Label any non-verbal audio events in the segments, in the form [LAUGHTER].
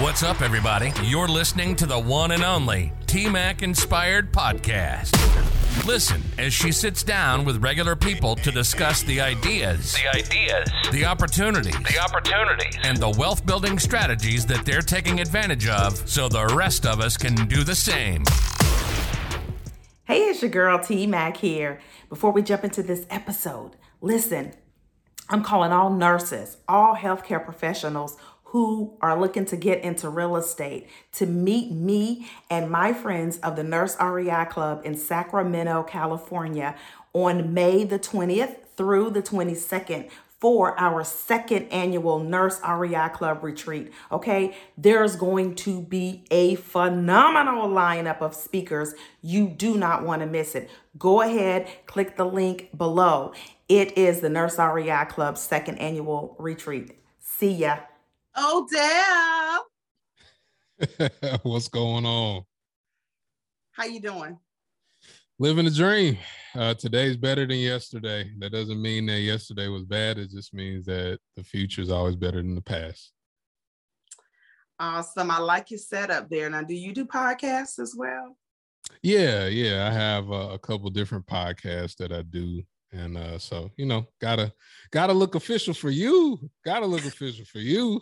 What's up, everybody? You're listening to the one and only T Mac Inspired Podcast. Listen as she sits down with regular people to discuss the ideas, The ideas, the opportunities, the opportunities, and the wealth building strategies that they're taking advantage of so the rest of us can do the same. Hey, it's your girl T Mac here. Before we jump into this episode, listen, I'm calling all nurses, all healthcare professionals who are looking to get into real estate to meet me and my friends of the Nurse REI Club in Sacramento, California on May the 20th through the 22nd for our second annual Nurse REI Club retreat. Okay, there's going to be a phenomenal lineup of speakers. You do not want to miss it. Go ahead, click the link below. It is the Nurse REI Club's second annual retreat. See ya. Odell, [LAUGHS] What's going on? how you doing? Living a dream. Uh, today's better than yesterday. That doesn't mean that yesterday was bad. It just means that the future is always better than the past. Awesome. I like your setup there. Now, do you do podcasts as well? Yeah, yeah. I have uh, a couple different podcasts that I do, and uh, so you know, gotta gotta look official for you. Gotta look official for you.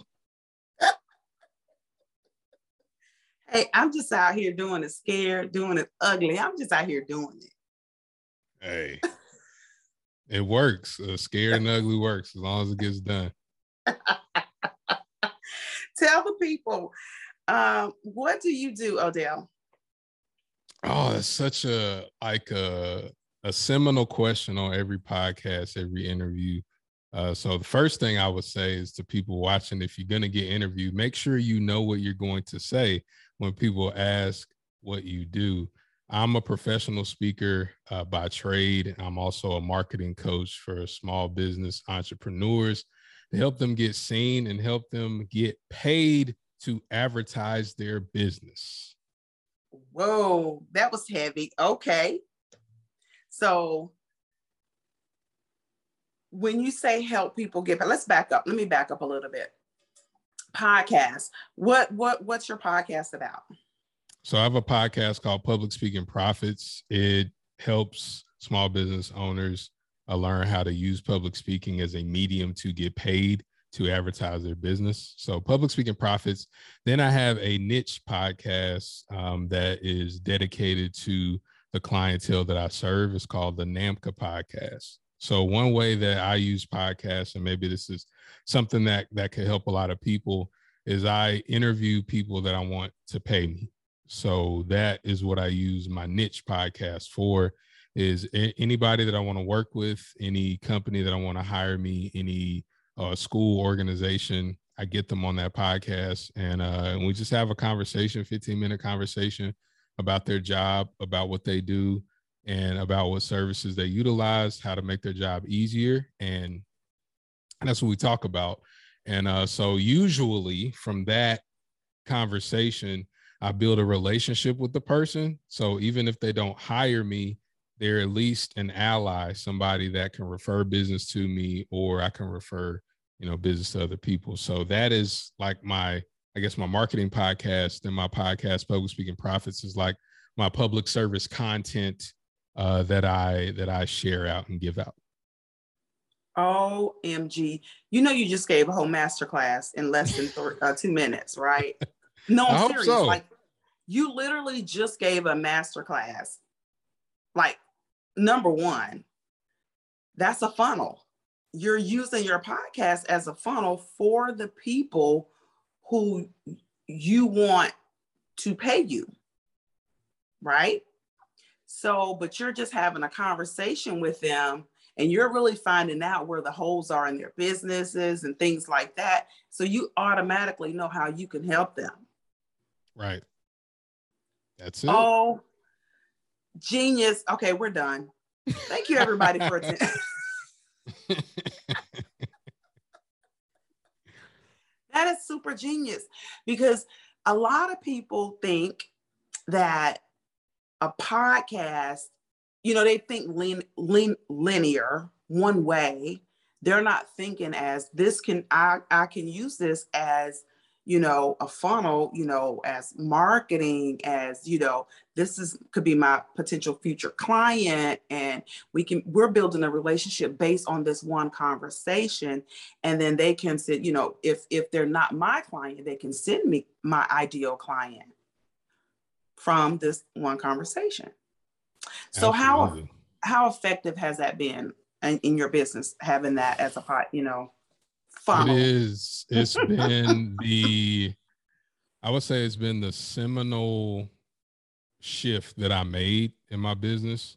Hey, I'm just out here doing it scared, doing it ugly. I'm just out here doing it. Hey, [LAUGHS] it works. Uh, scared and [LAUGHS] ugly works as long as it gets done. [LAUGHS] Tell the people, um, what do you do, Odell? Oh, that's such a like a a seminal question on every podcast, every interview. Uh, so the first thing I would say is to people watching, if you're gonna get interviewed, make sure you know what you're going to say when people ask what you do. I'm a professional speaker uh, by trade. I'm also a marketing coach for small business entrepreneurs to help them get seen and help them get paid to advertise their business. Whoa, that was heavy. Okay. So when you say help people get let's back up. Let me back up a little bit. Podcast. What what what's your podcast about? So I have a podcast called Public Speaking Profits. It helps small business owners uh, learn how to use public speaking as a medium to get paid to advertise their business. So Public Speaking Profits. Then I have a niche podcast um, that is dedicated to the clientele that I serve. It's called the NAMCA Podcast. So one way that I use podcasts, and maybe this is something that that could help a lot of people, is I interview people that I want to pay me. So that is what I use my niche podcast for is anybody that I want to work with, any company that I want to hire me, any uh, school organization, I get them on that podcast and, uh, and we just have a conversation, 15 minute conversation about their job, about what they do and about what services they utilize, how to make their job easier. And that's what we talk about. And uh, so usually from that conversation, I build a relationship with the person. So even if they don't hire me, they're at least an ally, somebody that can refer business to me, or I can refer, you know, business to other people. So that is like my, I guess, my marketing podcast. And my podcast, Public Speaking Profits, is like my public service content uh, that I that I share out and give out. OMG. You know, you just gave a whole masterclass in less than th- uh, two minutes, right? No, I'm serious. so. Like, you literally just gave a masterclass. Like, number one, that's a funnel. You're using your podcast as a funnel for the people who you want to pay you, right? So, but you're just having a conversation with them and you're really finding out where the holes are in their businesses and things like that. So you automatically know how you can help them. Right. That's it. Oh, genius. Okay, we're done. Thank you, everybody, for attending. [LAUGHS] that is super genius because a lot of people think that a podcast, you know, they think lean, lean, linear one way. They're not thinking as this can I I can use this as you know a funnel you know as marketing as you know this is could be my potential future client and we can we're building a relationship based on this one conversation and then they can sit you know if if they're not my client they can send me my ideal client from this one conversation so Absolutely. how how effective has that been in, in your business having that as a pot you know funnel. It is. It's [LAUGHS] been the, I would say it's been the seminal shift that I made in my business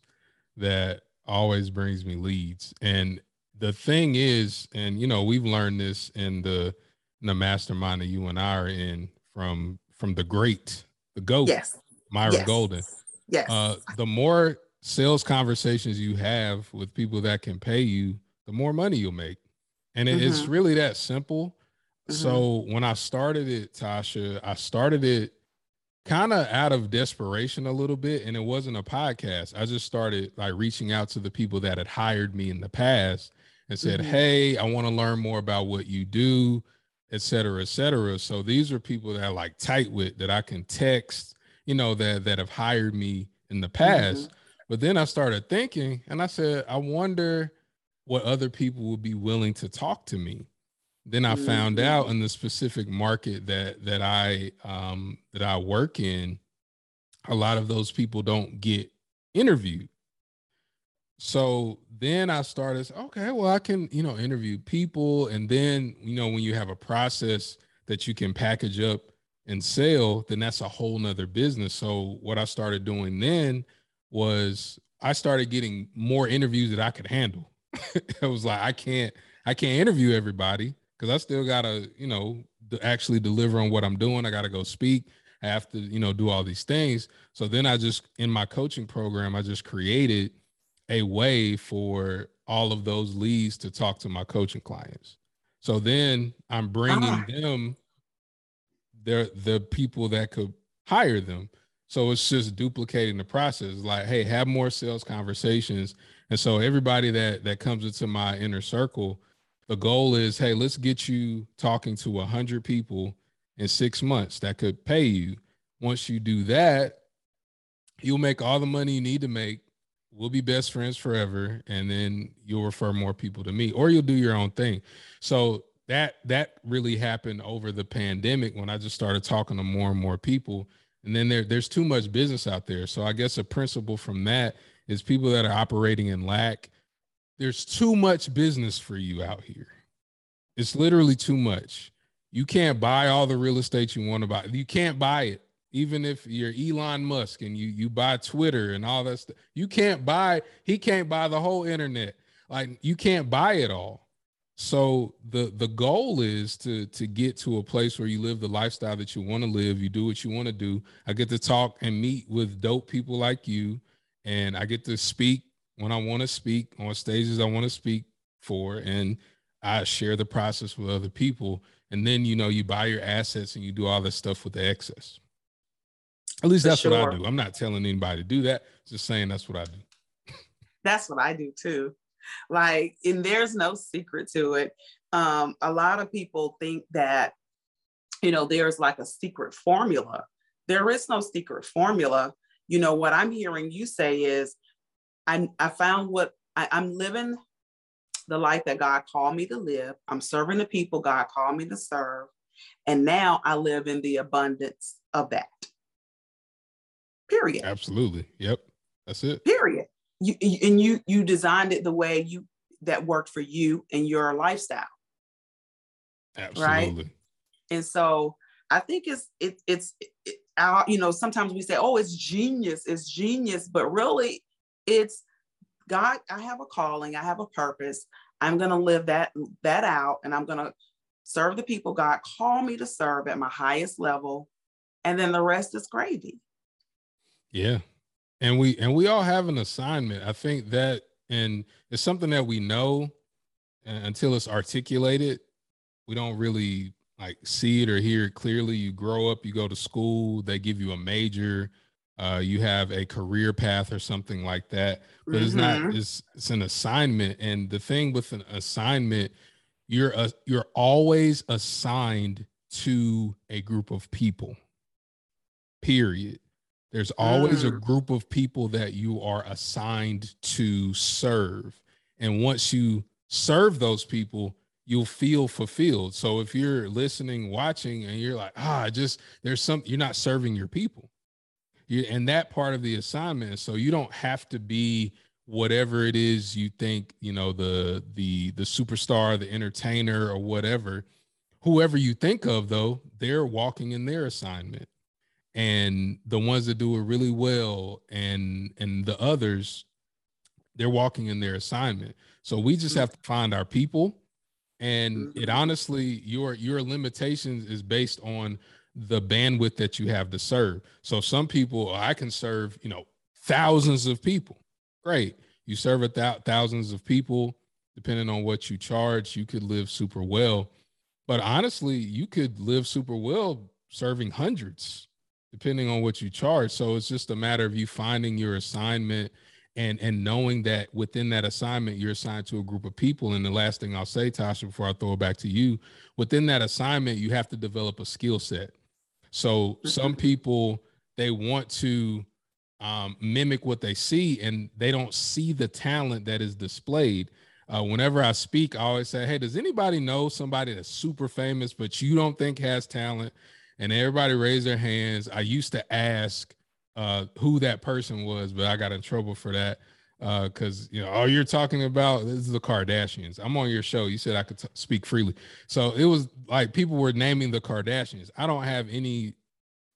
that always brings me leads. And the thing is, and you know, we've learned this in the in the mastermind that you and I are in from from the great, the GOAT, yes. Myron yes. Golden. Yes. Uh, the more sales conversations you have with people that can pay you, the more money you'll make. And it, mm-hmm. it's really that simple. Mm-hmm. So when I started it, Tasha, I started it kind of out of desperation a little bit. And it wasn't a podcast. I just started like reaching out to the people that had hired me in the past and said, mm-hmm. Hey, I want to learn more about what you do, et cetera, et cetera. So these are people that I like tight with that I can text, you know, that that have hired me in the past. Mm-hmm. But then I started thinking and I said, I wonder what other people would be willing to talk to me. Then I mm-hmm. found out in the specific market that that I um, that I work in, a lot of those people don't get interviewed. So then I started, okay, well, I can, you know, interview people. And then, you know, when you have a process that you can package up and sell, then that's a whole nother business. So what I started doing then was I started getting more interviews that I could handle. [LAUGHS] it was like I can't I can't interview everybody because I still gotta you know actually deliver on what I'm doing. I gotta go speak. I have to you know do all these things. So then I just in my coaching program I just created a way for all of those leads to talk to my coaching clients. So then I'm bringing ah. them they're the people that could hire them. So it's just duplicating the process. Like, hey, have more sales conversations and so everybody that that comes into my inner circle, the goal is, hey, let's get you talking to a hundred people in six months that could pay you. Once you do that, you'll make all the money you need to make. We'll be best friends forever, and then you'll refer more people to me, or you'll do your own thing. So that that really happened over the pandemic when I just started talking to more and more people. And then there, there's too much business out there. So I guess a principle from that is people that are operating in lack. There's too much business for you out here. It's literally too much. You can't buy all the real estate you want to buy. You can't buy it. Even if you're Elon Musk and you you buy Twitter and all that stuff, you can't buy. He can't buy the whole internet. Like you can't buy it all. So the the goal is to to get to a place where you live the lifestyle that you want to live. You do what you want to do. I get to talk and meet with dope people like you and I get to speak when I want to speak on stages I want to speak for, and I share the process with other people. And then you know you buy your assets and you do all this stuff with the excess. At least for that's sure. what I do. I'm not telling anybody to do that. Just saying that's what I do. That's what I do too. Like, and there's no secret to it. Um, a lot of people think that, you know, there's like a secret formula. There is no secret formula. You know what i'm hearing you say is i i found what I, i'm living the life that god called me to live. I'm serving the people god called me to serve. And now i live in the abundance of that. Period. Absolutely. Yep. That's it. Period you, and you you designed it the way you that worked for you and your lifestyle absolutely right and so i think it's it, it's it, our, you know, sometimes we say, oh, it's genius, it's genius, but really it's God, I have a calling, I have a purpose. I'm going to live that that out and I'm going to serve the people God called me to serve at my highest level and then the rest is gravy. Yeah. And we and we all have an assignment. I think that and it's something that we know until it's articulated, we don't really like see it or hear it clearly. You grow up, you go to school, they give you a major, uh, you have a career path or something like that. But mm-hmm. it's not mm-hmm. it's it's an assignment. And the thing with an assignment, you're a, you're always assigned to a group of people. Period. There's always a Mm. group of people that you are assigned to serve. And once you serve those people, you'll feel fulfilled. So if you're listening, watching, and you're like, ah, just there's some, you're not serving your people. You, and that part of the assignment. So you don't have to be whatever it is you think, you know, the the the superstar, the entertainer, or whatever. Whoever you think of, though, they're walking in their assignment and the ones that do it really well and and the others they're walking in their assignment. So we just have to find our people. And it Mhm. honestly your your limitations is based on the bandwidth that you have to serve. So some people i can serve you know thousands of people. Great. You serve a thou- thousands of people. Depending on what you charge you could live super well. But honestly you could live super well serving hundreds depending on what you charge. So it's just a matter of you finding your assignment and and knowing that within that assignment you're assigned to a group of people. And the last thing I'll say, Tasha, before I throw it back to you, within that assignment you have to develop a skill set. So some people they want to um, mimic what they see and they don't see the talent that is displayed. Uh, whenever I speak, I always say, "Hey, does anybody know somebody that's super famous but you don't think has talent?" And everybody raised their hands. I used to ask uh, who that person was, but I got in trouble for that because you know, oh, you're talking about this is the Kardashians. I'm on your show. You said I could t- speak freely, so it was like people were naming the Kardashians. I don't have any.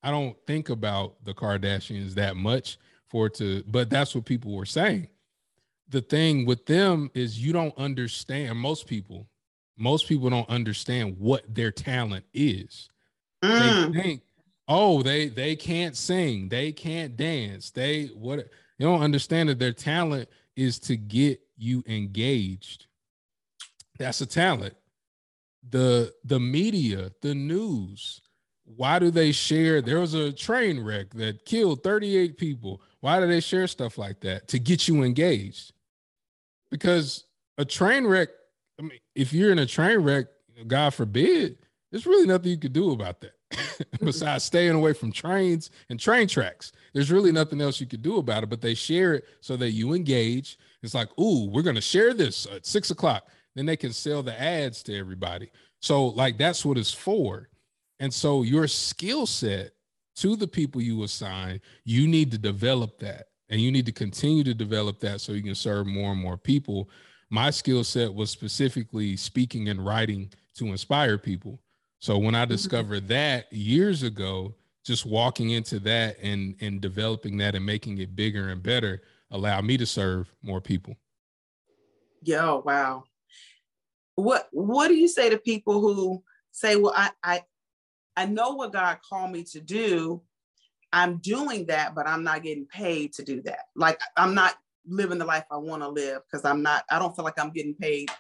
I don't think about the Kardashians that much for it to, but that's what people were saying. The thing with them is you don't understand. Most people, most people don't understand what their talent is Mm. they think, oh, they they can't sing, they can't dance, they what you don't understand that their talent is to get you engaged. That's a talent. The the media, the news, why do they share? There was a train wreck that killed 38 people. Why do they share stuff like that? To get you engaged. Because a train wreck, I mean, if you're in a train wreck, God forbid, there's really nothing you could do about that [LAUGHS] besides staying away from trains and train tracks. There's really nothing else you could do about it, but they share it so that you engage. It's like, ooh, we're going to share this at six o'clock. Then they can sell the ads to everybody. So, like, that's what it's for. And so, your skill set to the people you assign, you need to develop that and you need to continue to develop that so you can serve more and more people. My skill set was specifically speaking and writing to inspire people. So when I mm-hmm. discovered that years ago, just walking into that and and developing that and making it bigger and better allowed me to serve more people. Yo, wow. What what do you say to people who say, well, I I I know what God called me to do. I'm doing that, but I'm not getting paid to do that. Like I'm not living the life I want to live because I'm not, I don't feel like I'm getting paid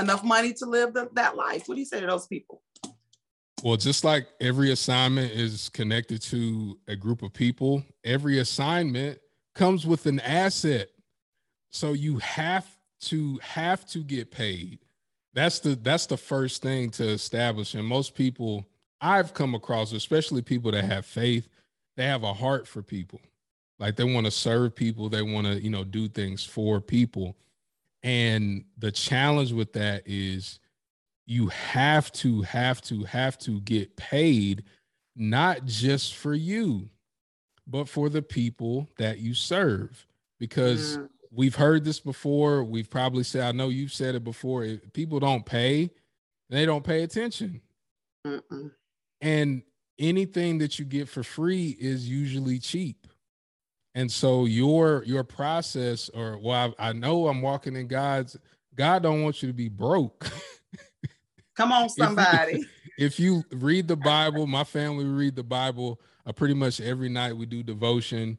enough money to live the, that life. What do you say to those people? Well, just like every assignment is connected to a group of people, every assignment comes with an asset. So you have to have to get paid. That's the that's the first thing to establish. And most people I've come across, especially people that have faith, they have a heart for people. Like they want to serve people, they want to, you know, do things for people. And the challenge with that is you have to have to have to get paid not just for you but for the people that you serve. Because Mm, we've heard this before. We've probably said i know you've said it before. If people don't pay they don't pay attention. Mm-mm. and anything that you get for free is usually cheap. And so your your process or well I, I know i'm walking in god's god don't want you to be broke [LAUGHS] Come on, somebody. [LAUGHS] if you read the Bible, my family read the Bible uh, pretty much every night. We do devotion,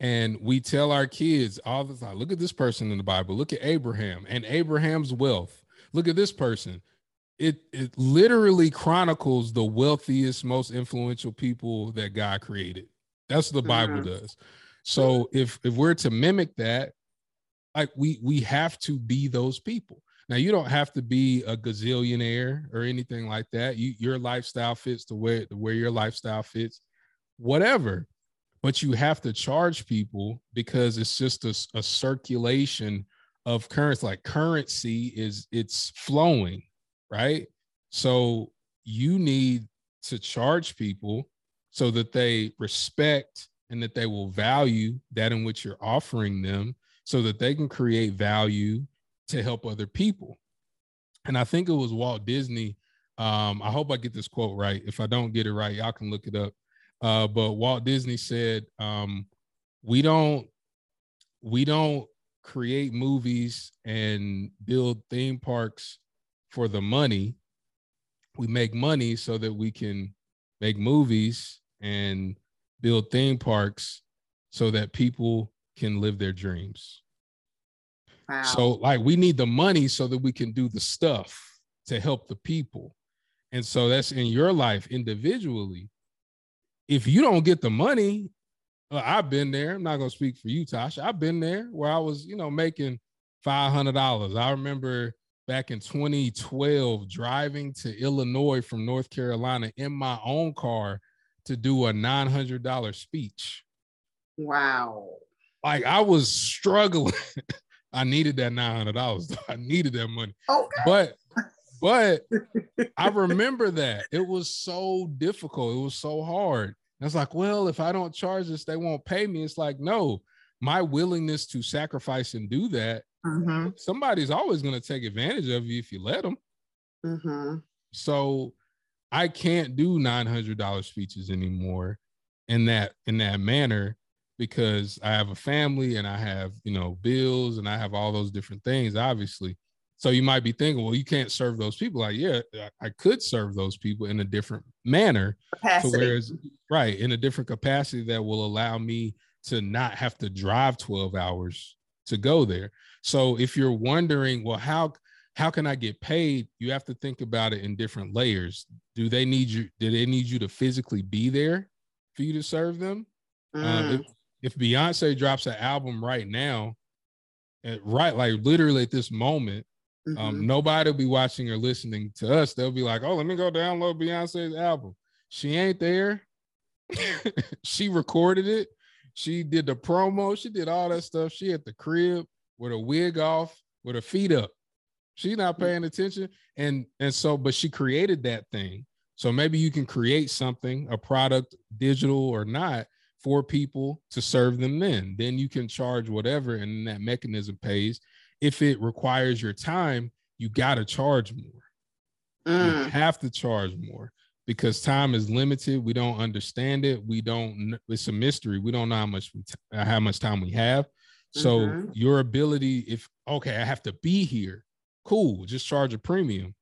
and we tell our kids all the time. Look at this person in the Bible. Look at Abraham and Abraham's wealth. Look at this person. It it literally chronicles the wealthiest, most influential people that God created. That's what the Bible Mhm. does. So if if we're to mimic that, like we we have to be those people. Now you don't have to be a gazillionaire or anything like that. You your lifestyle fits to where to where your lifestyle fits, whatever. But you have to charge people because it's just a, a circulation of currency. Like currency is it's flowing, right? So you need to charge people so that they respect and that they will value that in which you're offering them so that they can create value to help other people. And I think it was Walt Disney. Um, I hope I get this quote right. If I don't get it right, y'all can look it up. Uh, but Walt Disney said, um, "We don't, we don't create movies and build theme parks for the money. We make money so that we can make movies and build theme parks so that people can live their dreams. Wow. So, like, we need the money so that we can do the stuff to help the people. And so that's in your life individually. If you don't get the money, uh, I've been there. I'm not going to speak for you, Tasha. I've been there where I was, you know, making $500. I remember back in 2012 driving to Illinois from North Carolina in my own car to do a $900 speech. Wow. Like I was struggling. [LAUGHS] I needed that $900. [LAUGHS] I needed that money. Okay. But but [LAUGHS] I remember that. It was so difficult. It was so hard. And it's like, well, if I don't charge this, they won't pay me. It's like, no, my willingness to sacrifice and do that, mm-hmm. somebody's always going to take advantage of you if you let them. Mm-hmm. So I can't do $900 speeches anymore in that in that manner because I have a family and I have, you know, bills and I have all those different things obviously. So you might be thinking, well, you can't serve those people. Like, yeah, I could serve those people in a different manner. Capacity. So whereas, right, in a different capacity that will allow me to not have to drive 12 hours to go there. So if you're wondering, well, how how can I get paid? You have to think about it in different layers. Do they need you? Do they need you to physically be there for you to serve them? Mm. Um, if, Beyonce drops an album right now, right, like literally at this moment, um, mm-hmm. um, nobody will be watching or listening to us. They'll be like, "Oh, let me go download Beyonce's album." She ain't there. [LAUGHS] she recorded it. She did the promo. She did all that stuff. She at the crib with a wig off, with her feet up. She's not mm. paying attention. And and so, but she created that thing. So maybe you can create something, a product, digital or not, for people to serve them then. Then you can charge whatever, and that mechanism pays. If it requires your time, you gotta charge more. Mm. You have to charge more because time is limited. We don't understand it. We don't. It's a mystery. We don't know how much we how much time we have. So mm-hmm. your ability, if okay, I have to be here cool, just charge a premium.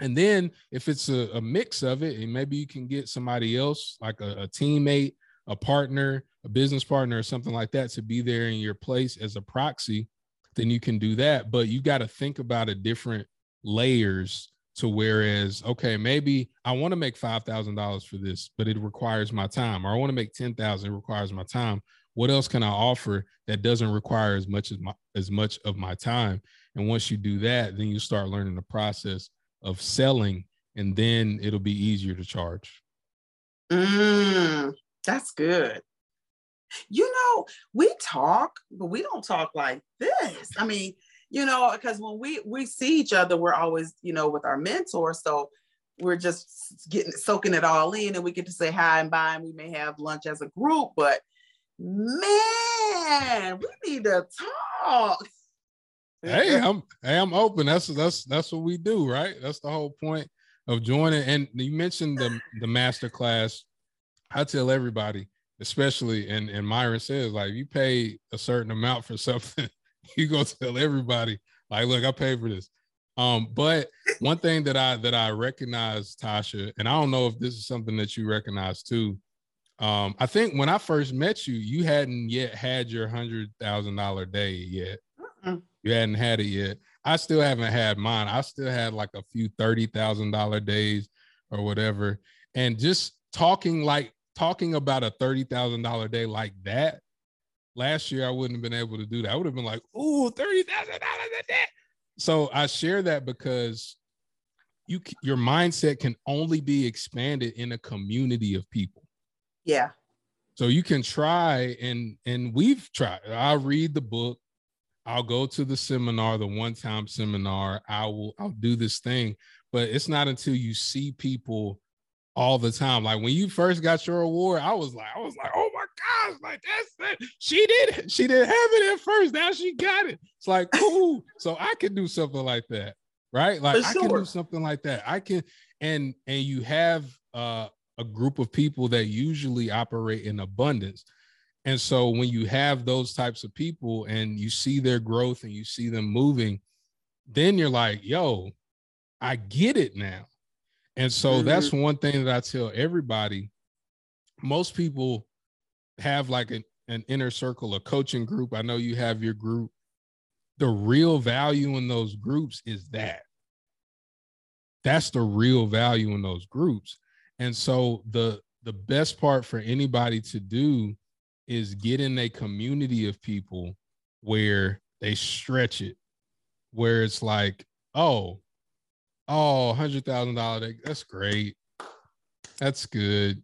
And then if it's a, a mix of it, and maybe you can get somebody else, like a, a teammate, a partner, a business partner, or something like that, to be there in your place as a proxy, then you can do that. But you got to think about a different layers to whereas okay maybe i want to make $5000 for this but it requires my time or i want to make 10000 it requires my time what else can i offer that doesn't require as much as my as much of my time and once you do that, then you start learning the process of selling, and then it'll be easier to charge. Mm, that's good. You know, we talk, but we don't talk like this. I mean, you know, because when we we see each other, we're always, you know, with our mentor. So we're just getting soaking it all in, and we get to say hi and bye, and we may have lunch as a group. But man, we need to talk hey, I'm hey, I'm open. That's that's that's what we do, right? That's the whole point of joining. And you mentioned the the master class. I tell everybody, especially and and Myron says, like you pay a certain amount for [LAUGHS] something, you go tell everybody, like, look, I paid for this. Um, but one thing that I that I recognize, Tasha, and I don't know if this is something that you recognize too. Um, I think when I first met you, you hadn't yet had your hundred thousand dollar day yet. Mm-mm. You hadn't had it yet. I still haven't had mine. I still had like a few thirty thousand dollar days or whatever. And just talking like talking about a thirty thousand dollar day like that. Last year I wouldn't have been able to do that. I would have been like, "Ooh, thirty thousand dollars a day." so I share that because you your mindset can only be expanded in a community of people. Yeah. So you can try and and we've tried. I'll read the book. I'll go to the seminar, the one-time seminar. I will I'll do this thing, but it's not until you see people all the time. Like when you first got your award, I was like, I was like, oh my gosh, like that's it. She did She didn't have it at first. Now she got it. It's like, cool. [LAUGHS] so I can do something like that. Right. Like sure. I can do something like that. I can, and and you have uh a group of people that usually operate in abundance. And so when you have those types of people and you see their growth and you see them moving, then you're like, yo, I get it now. And so mm-hmm. that's one thing that I tell everybody. Most people have like an, an inner circle, a coaching group. I know you have your group. The real value in those groups is that. That's the real value in those groups. And so the the best part for anybody to do is get in a community of people where they stretch it, where it's like, oh, Oh, hundred thousand dollar day. That's great. That's good.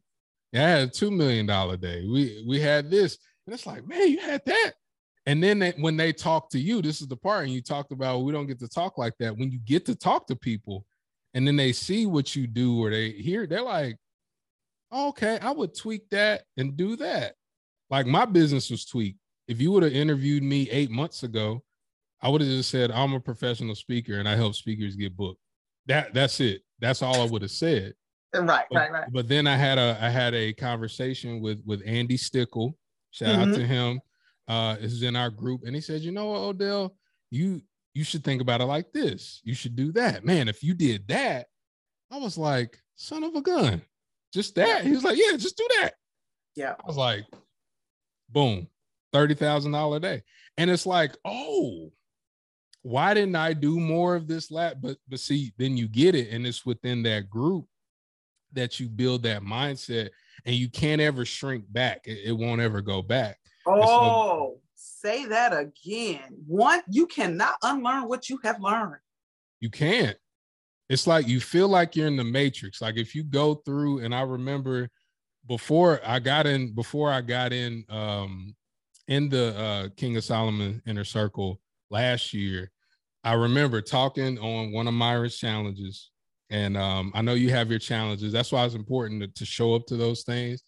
Yeah, two million dollar day. We we had this, and it's like, man, you had that. And then they, when they talk to you, this is the part, and you talked about we don't get to talk like that. When you get to talk to people, and then they see what you do, or they hear, they're like, oh, okay, I would tweak that and do that. Like my business was tweaked. If you would have interviewed me eight months ago, I would have just said I'm a professional speaker and I help speakers get booked. That that's it. That's all I would have said. Right, but, right, right. But then I had a I had a conversation with with Andy Stickle. Shout mm-hmm. out to him. Uh, is in our group, and he said, "You know what, Odell, you you should think about it like this. You should do that, man. If you did that, I was like, son of a gun, just that." He was like, "Yeah, just do that." Yeah. I was like, boom, thirty thousand dollar a day, and it's like, oh, why didn't I do more of this lap? But but see, then you get it, and it's within that group that you build that mindset, and you can't ever shrink back. It, it won't ever go back. Oh, so, say that again. One, you cannot unlearn what you have learned. You can't. It's like you feel like you're in the matrix. Like if you go through, and I remember before I got in, before I got in um in the uh King of Solomon inner circle last year, I remember talking on one of Myron's challenges, and um, I know you have your challenges. That's why it's important to, to, show up to those things.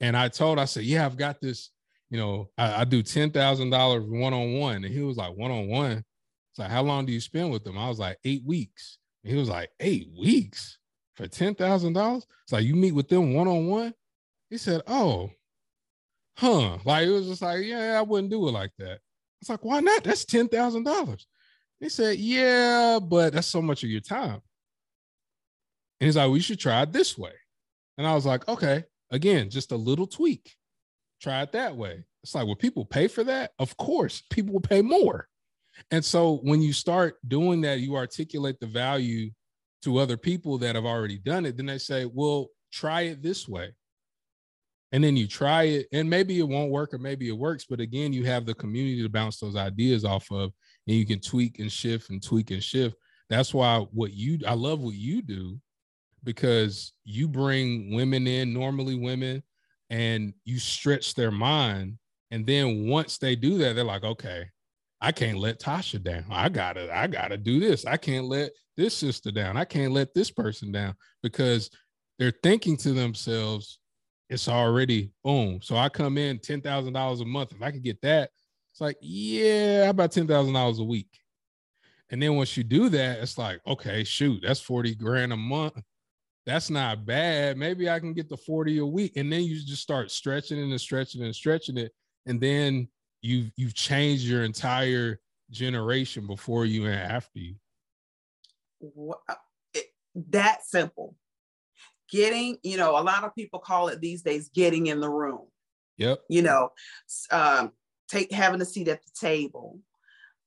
And I told, I said, yeah, I've got this. You know, I, I do ten thousand dollars one on one, and he was like, one on one. It's like, how long do you spend with them? I was like, eight weeks. And he was like, eight weeks for ten thousand dollars. It's like you meet with them one on one. He said, oh, huh? Like it was just like, yeah, I wouldn't do it like that. It's like, why not? That's ten thousand dollars. He said, Yeah, but that's so much of your time. And he's like, We should try it this way. And I was like, Okay, again, just a little tweak. Try it that way. It's like, will people pay for that? Of course, people will pay more. And so when you start doing that, you articulate the value to other people that have already done it. Then they say, Well, try it this way and then you try it and maybe it won't work or maybe it works but again you have the community to bounce those ideas off of and you can tweak and shift and tweak and shift. That's why what you i love what you do because you bring women in normally women and you stretch their mind. And then once they do that they're like okay i can't let tasha down. I gotta i gotta do this. I can't let this sister down. I can't let this person down because they're thinking to themselves it's already boom. So I come in ten thousand dollars a month. If I can get that, it's like yeah, about ten thousand dollars a week. And then once you do that, it's like okay, shoot, that's forty grand a month. That's not bad. Maybe I can get the forty a week, and then you just start stretching and stretching and stretching it, and then you've you've changed your entire generation before you and after you. That simple getting, you know, a lot of people call it these days getting in the room. Yep. You know, um, take having a seat at the table,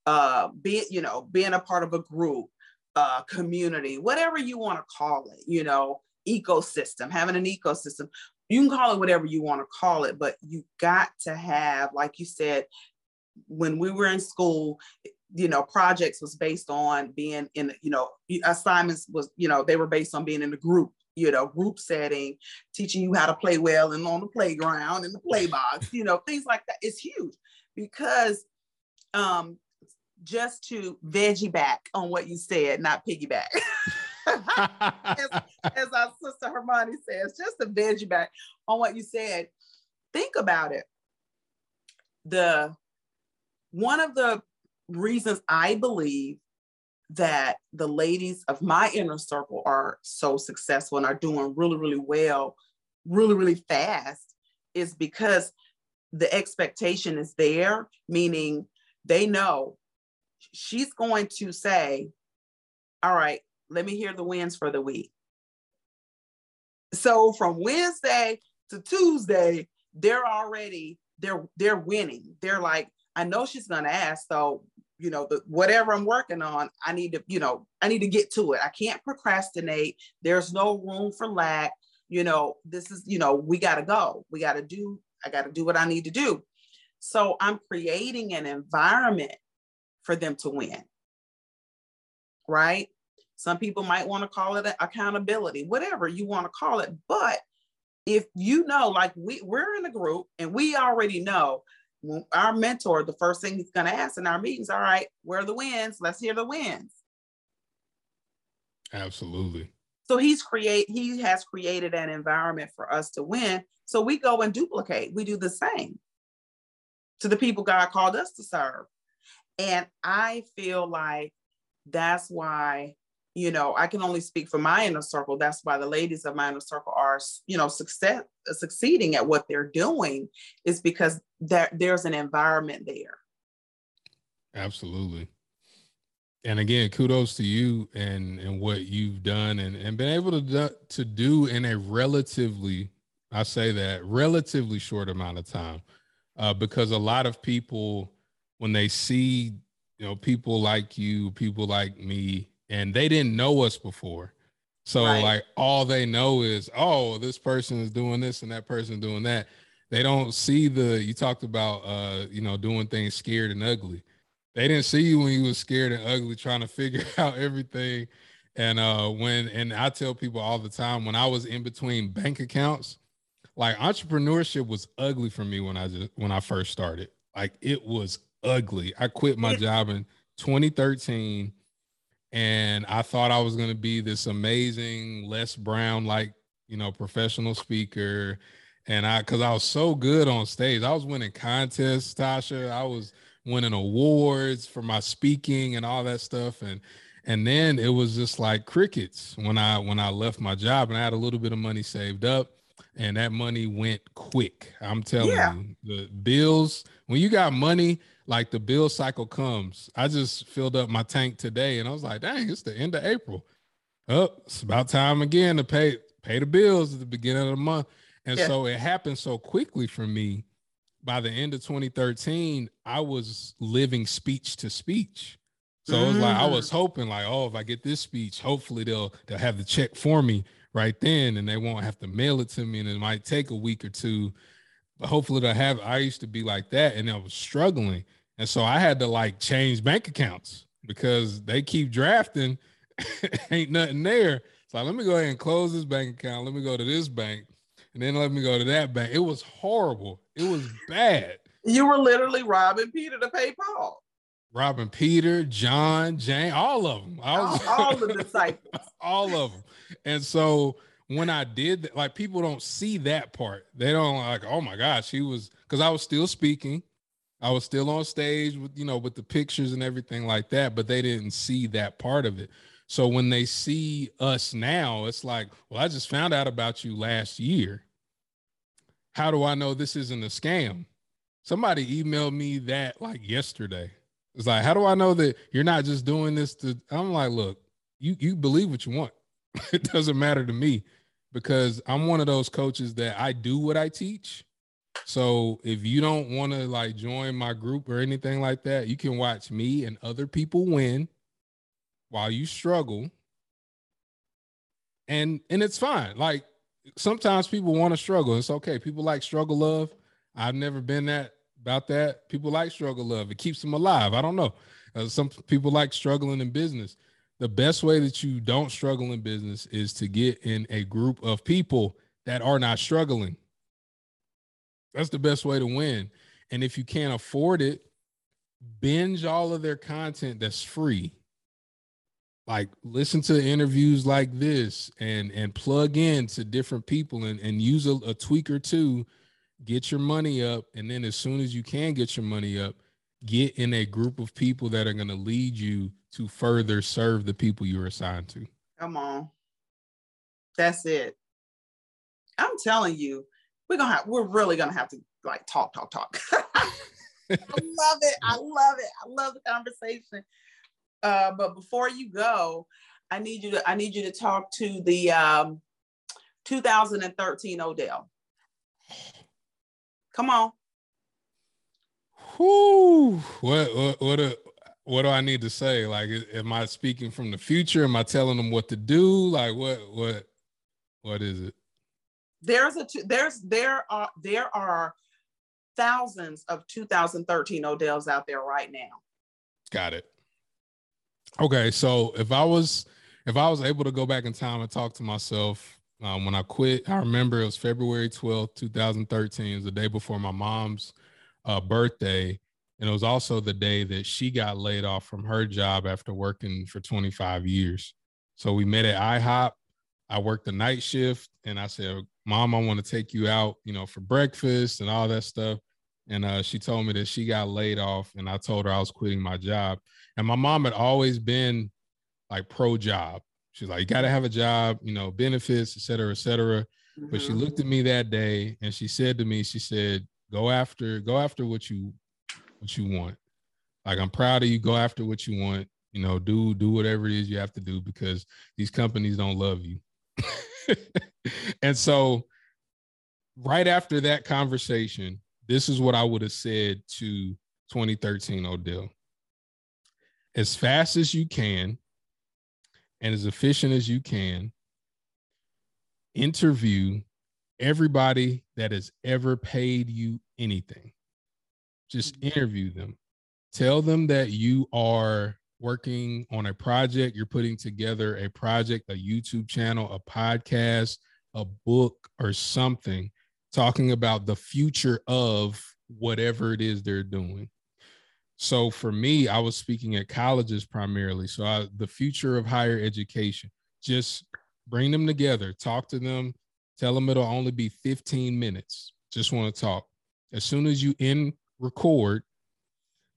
uh, be you know, being a part of a group, uh, community, whatever you want to call it, you know, ecosystem, having an ecosystem. You can call it whatever you want to call it, but you got to have, like you said, when we were in school, you know projects was based on being in you know assignments was you know they were based on being in a group you know group setting teaching you how to play well and on the playground and the play box you know things like that it's huge because um just to veggie back on what you said not piggyback. [LAUGHS] As, as our sister hermione says just to veggie back on what you said think about it. The one of the reasons I believe that the ladies of my inner circle are so successful and are doing really, really well, really, really fast is because the expectation is there, meaning they know she's going to say, All right, let me hear the wins for the week. So from Wednesday to Tuesday, they're already they're they're winning. They're like, I know she's gonna ask, so you know, the whatever I'm working on, I need to, you know, I need to get to it. I can't procrastinate. There's no room for lack. You know, this is, you know, we got to go. We got to do, I got to do what I need to do. So I'm creating an environment for them to win. Right? Some people might want to call it accountability, whatever you want to call it. But if you know, like we, we're in a group and we already know mm, our mentor, the first thing he's going to ask in our meetings, all right, where are the wins? Let's hear the wins. Absolutely. So he's create he has created an environment for us to win. So we go and duplicate. We do the same to the people God called us to serve. And I feel like that's why you know, I can only speak for my inner circle. That's why the ladies of my inner circle are, you know, success succeeding at what they're doing is because there, there's an environment there. Absolutely. And again, kudos to you and and what you've done and, and been able to do, to do in a relatively, I say that relatively short amount of time, uh, because a lot of people when they see you know people like you, people like me and they didn't know us before. So right. like all they know is, oh, this person is doing this and that person doing that. They don't see the you talked about uh, you know, doing things scared and ugly. They didn't see you when you was scared and ugly trying to figure [LAUGHS] out everything. And uh when and I tell people all the time when I was in between bank accounts, like entrepreneurship was ugly for me when I just when I first started. Like it was ugly. I quit my job in 2013 and I thought I was going to be this amazing Les Brown like you know professional speaker, and I because I was so good on stage, I was winning contests, Tasha. I was winning awards for my speaking and all that stuff, and and then it was just like crickets when I when I left my job, and I had a little bit of money saved up. And that money went quick. I'm telling yeah. you, the bills, when you got money, like the bill cycle comes. I just filled up my tank today and I was like, dang, it's the end of April. Oh, it's about time again to pay pay the bills at the beginning of the month. And yeah. so it happened so quickly for me. By the end of 2013, I was living speech to speech. So mm. it was like I was mm. hoping, like, oh, if I get this speech, hopefully they'll they'll have the check for me right then, and they won't have to mail it to me, and it might take a week or two. But hopefully they'll have. I used to be like that, and I was struggling. And so I had to like change bank accounts because they keep drafting, [LAUGHS] ain't nothing there. So let me go ahead and close this bank account. Let me go to this bank, and then let me go to that bank. It was horrible. It was bad. You were literally robbing Peter to pay Paul. Robbing Peter, John, Jane, all of them. Was, all, all the [LAUGHS] disciples. all of them. And so when I did, that, like people don't see that part. They don't like, oh my gosh, he was because I was still speaking. I was still on stage with you know with the pictures and everything like that, but they didn't see that part of it. So when they see us now, it's like, well, I just found out about you last year. How do I know this isn't a scam? Somebody emailed me that like yesterday. It's like, how do I know that you're not just doing this to I'm like, look, you you believe what you want. [LAUGHS] it doesn't matter to me because I'm one of those coaches that I do what I teach so if you don't want to like join my group or anything like that, you can watch me and other people win while you struggle. And and it's fine. Like sometimes people want to struggle. It's okay. People like struggle love. I've never been that about that. People like struggle love. It keeps them alive. I don't know. Uh, some people like struggling in business. The best way that you don't struggle in business is to get in a group of people that are not struggling. That's the best way to win. And if you can't afford it, binge all of their content that's free. Like listen to interviews like this and and plug in to different people and, and use a, a tweak or two, get your money up. And then as soon as you can get your money up, get in a group of people that are going to lead you to further serve the people you're assigned to. Come on. That's it. I'm telling you, we're gonna have we're really gonna have to like talk, talk, talk. [LAUGHS] I love it. I love it. I love the conversation. Uh, but before you go, I need you to I need you to talk to the um, 2013 Odell. Come on. Whoo! What what what, a, what do I need to say? Like, am I speaking from the future? Am I telling them what to do? Like, what what what is it? There's a there's there are there are thousands of 2013 Odells out there right now. Got it. Okay, so if I was if I was able to go back in time and talk to myself um, when I quit, I remember it was February 12th, 2013. It was the day before my mom's uh, birthday. And it was also the day that she got laid off from her job after working for 25 years. So we met at IHOP. I worked the night shift and I said, Mom, I want to take you out, you know, for breakfast and all that stuff. And uh, she told me that she got laid off, and I told her I was quitting my job. And my mom had always been like pro job. She's like, you got to have a job, you know, benefits, et cetera, et cetera. Mm-hmm. But she mm-hmm. looked at me that day and she said to me, she said, go after, go after what you, what you want. Like, I'm proud of you. Go after what you want. You know, do, do whatever it is you have to do because these companies don't love you. [LAUGHS] and so right after that conversation, this is what I would have said to 2013 Odell. As fast as you can and as efficient as you can, interview everybody that has ever paid you anything. Just mm-hmm. interview them. Tell them that you are working on a project, you're putting together a project, a YouTube channel, a podcast, a book, or something talking about the future of whatever it is they're doing. So for me, I was speaking at colleges primarily. So I, the future of higher education, just bring them together, talk to them, tell them it'll only be 15 minutes. Just want to talk. As soon as you in record,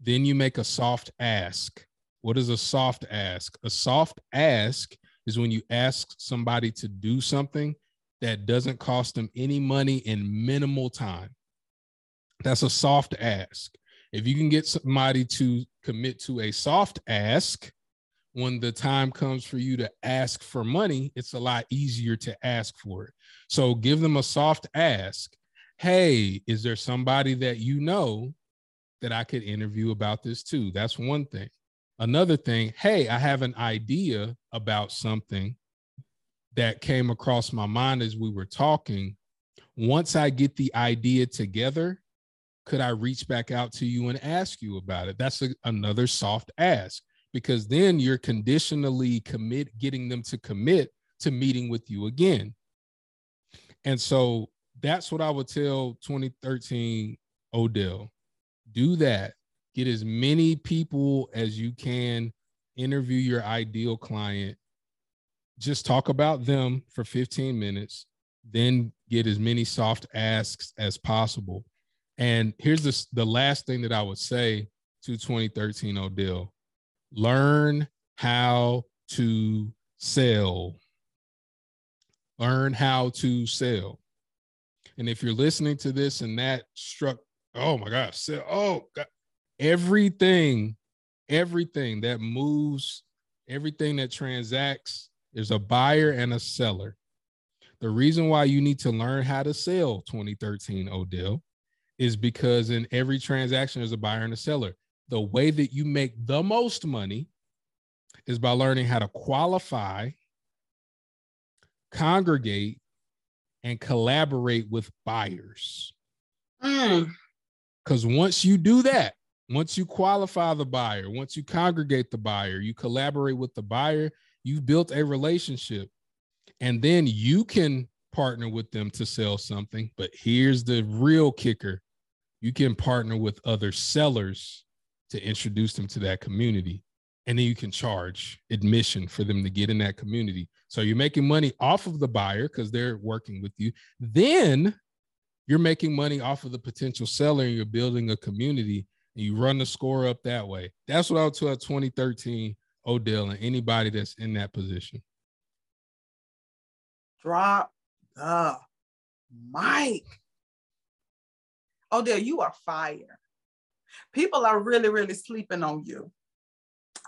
then you make a soft ask. What is a soft ask? A soft ask is when you ask somebody to do something that doesn't cost them any money in minimal time. That's a soft ask. If you can get somebody to commit to a soft ask, when the time comes for you to ask for money, it's a lot easier to ask for it. So give them a soft ask. Hey, is there somebody that you know that I could interview about this too? That's one thing. Another thing, hey, I have an idea about something that came across my mind as we were talking. Once I get the idea together, could I reach back out to you and ask you about it? That's a, another soft ask because then you're conditionally commit getting them to commit to meeting with you again. And so that's what I would tell 2013 Odell. Do that. Get as many people as you can, interview your ideal client, just talk about them for 15 minutes, then get as many soft asks as possible. And here's the, the last thing that I would say to 2013 Odell learn how to sell. Learn how to sell. And if you're listening to this and that struck, oh my gosh, sell, oh, God, everything, everything that moves, everything that transacts there's a buyer and a seller. The reason why you need to learn how to sell 2013 Odell is because in every transaction, there's a buyer and a seller. The way that you make the most money is by learning how to qualify, congregate, and collaborate with buyers. Because mm. once you do that, Once you qualify the buyer, once you congregate the buyer, you collaborate with the buyer, you've built a relationship. And then you can partner with them to sell something. But here's the real kicker you can partner with other sellers to introduce them to that community. And then you can charge admission for them to get in that community. So you're making money off of the buyer because they're working with you. Then you're making money off of the potential seller and you're building a community and you run the score up that way. That's what I would tell 2013 Odell and anybody that's in that position. Drop the mic. Odell, you are fire. People are really, really sleeping on you.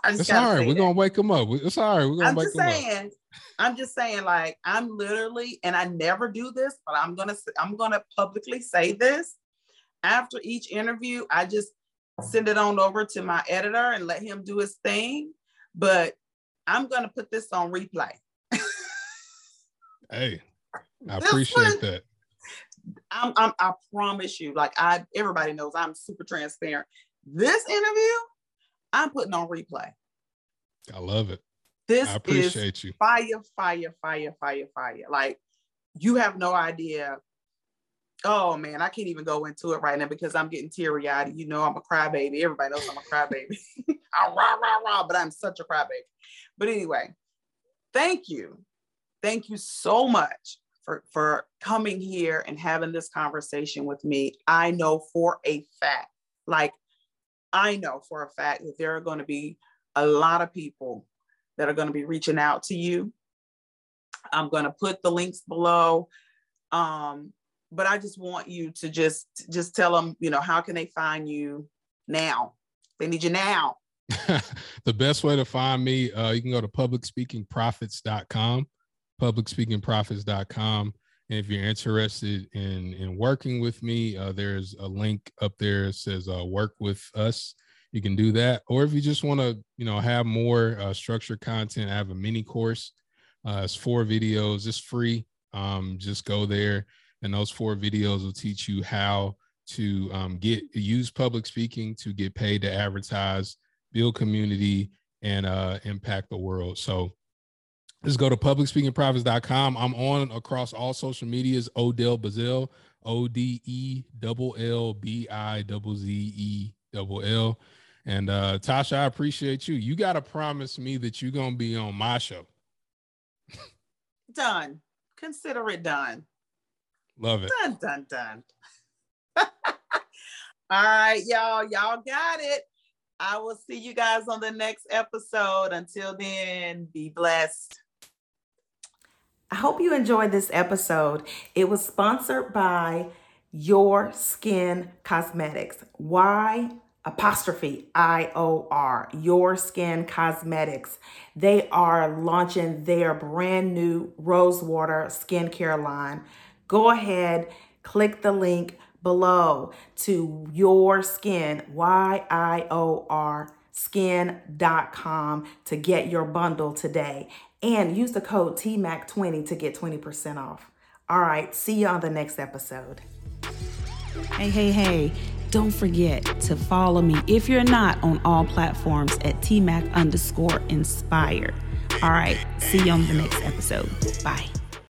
It's all right. We're that. gonna wake them up. It's all right. We're gonna I'm wake just saying. Up. I'm just saying, like, I'm literally, and I never do this, but I'm gonna, I'm gonna publicly say this. After each interview, I just send it on over to my editor and let him do his thing. But I'm gonna put this on replay. hey, I appreciate one, that. I'm, I'm, I promise you, like I, everybody knows I'm super transparent. This interview, I'm putting on replay. I love it. This I appreciate you. Fire, fire, fire, fire, fire. Like you have no idea. Oh man, I can't even go into it right now because I'm getting teary eyed. You know, I'm a crybaby. Everybody knows I'm a crybaby. I'm [LAUGHS] rah, rah, rah, but I'm such a crybaby. But anyway, thank you. Thank you so much for, for coming here and having this conversation with me. I know for a fact, like I know for a fact that there are going to be a lot of people that are going to be reaching out to you. I'm going to put the links below. Um, but I just want you to just just tell them, you know, how can they find you now? They need you now. [LAUGHS] the best way to find me, uh, you can go to publicspeakingprofits.com, publicspeakingprofits.com. And if you're interested in in working with me, uh, there's a link up there that says uh, "Work with Us." You can do that, or if you just want to, you know, have more uh, structured content, I have a mini course. Uh, it's four videos. It's free. Um, just go there, and those four videos will teach you how to um, get use public speaking to get paid to advertise, build community, and uh, impact the world. So just go to publicspeakingprofits.com. I'm on across all social medias, Odell Bizzell, O D E double L B I double Z E double L. And uh Tasha, I appreciate you. You gotta promise me that you're gonna be on my show. done. Consider it done. Love it. Done, done, done. [LAUGHS] All right, y'all. Y'all got it. I will see you guys on the next episode. Until then, be blessed. I hope you enjoyed this episode. It was sponsored by Y'ior Skin Cosmetics. Why apostrophe I O R, Y'ior Skin Cosmetics. They are launching their brand new Rosewater skincare line. Go ahead, click the link below to Y'ior Skin, Y I O R skin.com to get your bundle today and use the code TMAC20 to get 20% off. All right, see you on the next episode. Hey, hey, hey, don't forget to follow me if you're not on all platforms at TMAC underscore inspired. All right, see you on the next episode. Bye.